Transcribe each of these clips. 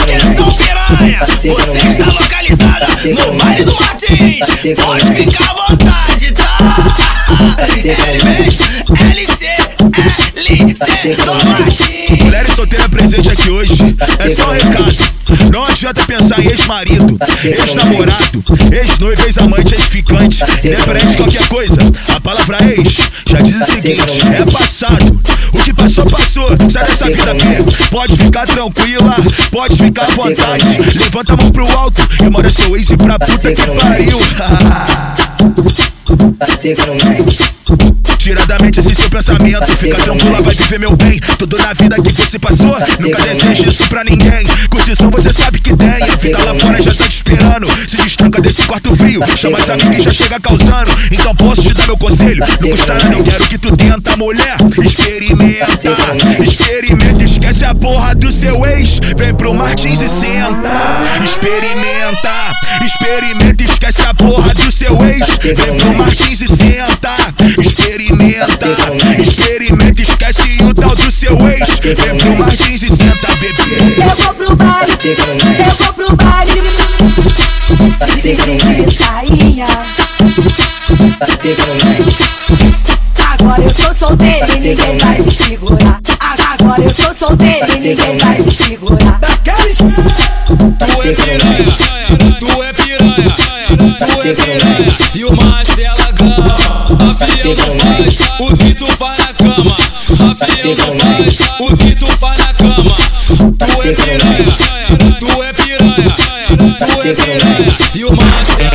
Atenção piranha, você está localizada no bairro do Martins. Pode ficar à vontade, tá? LC, LC do Martins. Mulheres solteiras presente aqui hoje, é só um recado. Adianta pensar em ex-marido, ex-namorado, ex-noivo, ex-amante, ex-ficante. Independente de qualquer coisa, a palavra ex já diz o seguinte: é passado. O que passou, passou. Sai dessa vida aqui. Pode ficar tranquila, pode ficar à vontade. Levanta a mão pro alto e manda seu ex pra puta que pariu. Tira da mente esse seu pensamento. Fica tranquila, vai viver meu bem. Tudo na vida que você passou, nunca deseje isso pra ninguém. Curtição você sabe que tem. A vida lá fora já tá te esperando. Se destranca desse quarto frio. Chama as amigas e já chega causando. Então posso te dar meu conselho. Não custa nada, eu quero que tu tenta, mulher. Experimenta, experimenta. Esquece a porra do seu ex. Vem pro Martins e senta. Experimenta, experimenta. Esquece a porra do seu ex. Vem pro Martins e senta. Vem pro Martins e senta, bebê. Eu vou pro baile, eu vou pro baile. Sainha. Agora eu sou solteiro e ninguém vai me segurar. Agora eu sou solteiro e ninguém vai me segurar. Tu é piranha, tu é piranha, tu é piranha. E o mais dela gama. A fiel não faz o que tu faz na cama. A fiel não faz piranha. E o mais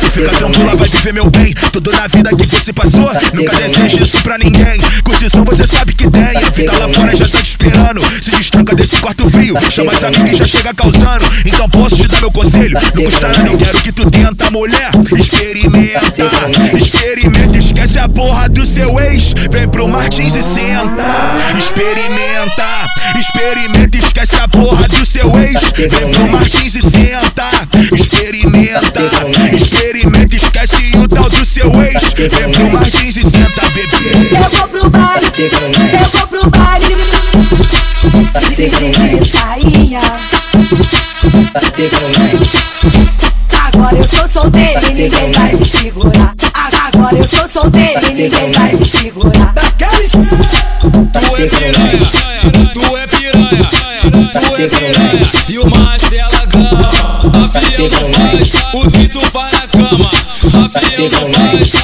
seu pensamento. Fica tranquila, vai viver meu bem. Tudo na vida que você passou, nunca deseje isso pra ninguém. Curtição você sabe que tem. A vida lá fora já tá te esperando. Se destranca desse quarto frio. Chama as amigas já chega causando. Então posso te dar meu conselho. Não custa nada, eu quero que tu tenta, mulher. Experimenta, experimenta. Esquece a porra do seu ex. Vem pro Martins e senta. Experimenta, experimenta. Esquece a porra do seu ex. Vem pro Martins e senta. Seu ex. Vem pro Martins e senta, bebê. Eu vou pro baile, eu vou pro baile. De sainha. Agora eu sou solteiro e ninguém vai me segurar. Agora eu sou solteiro e ninguém vai me segurar. Tu é piranha, tu é piranha, tu é piranha. E o mais A fiel não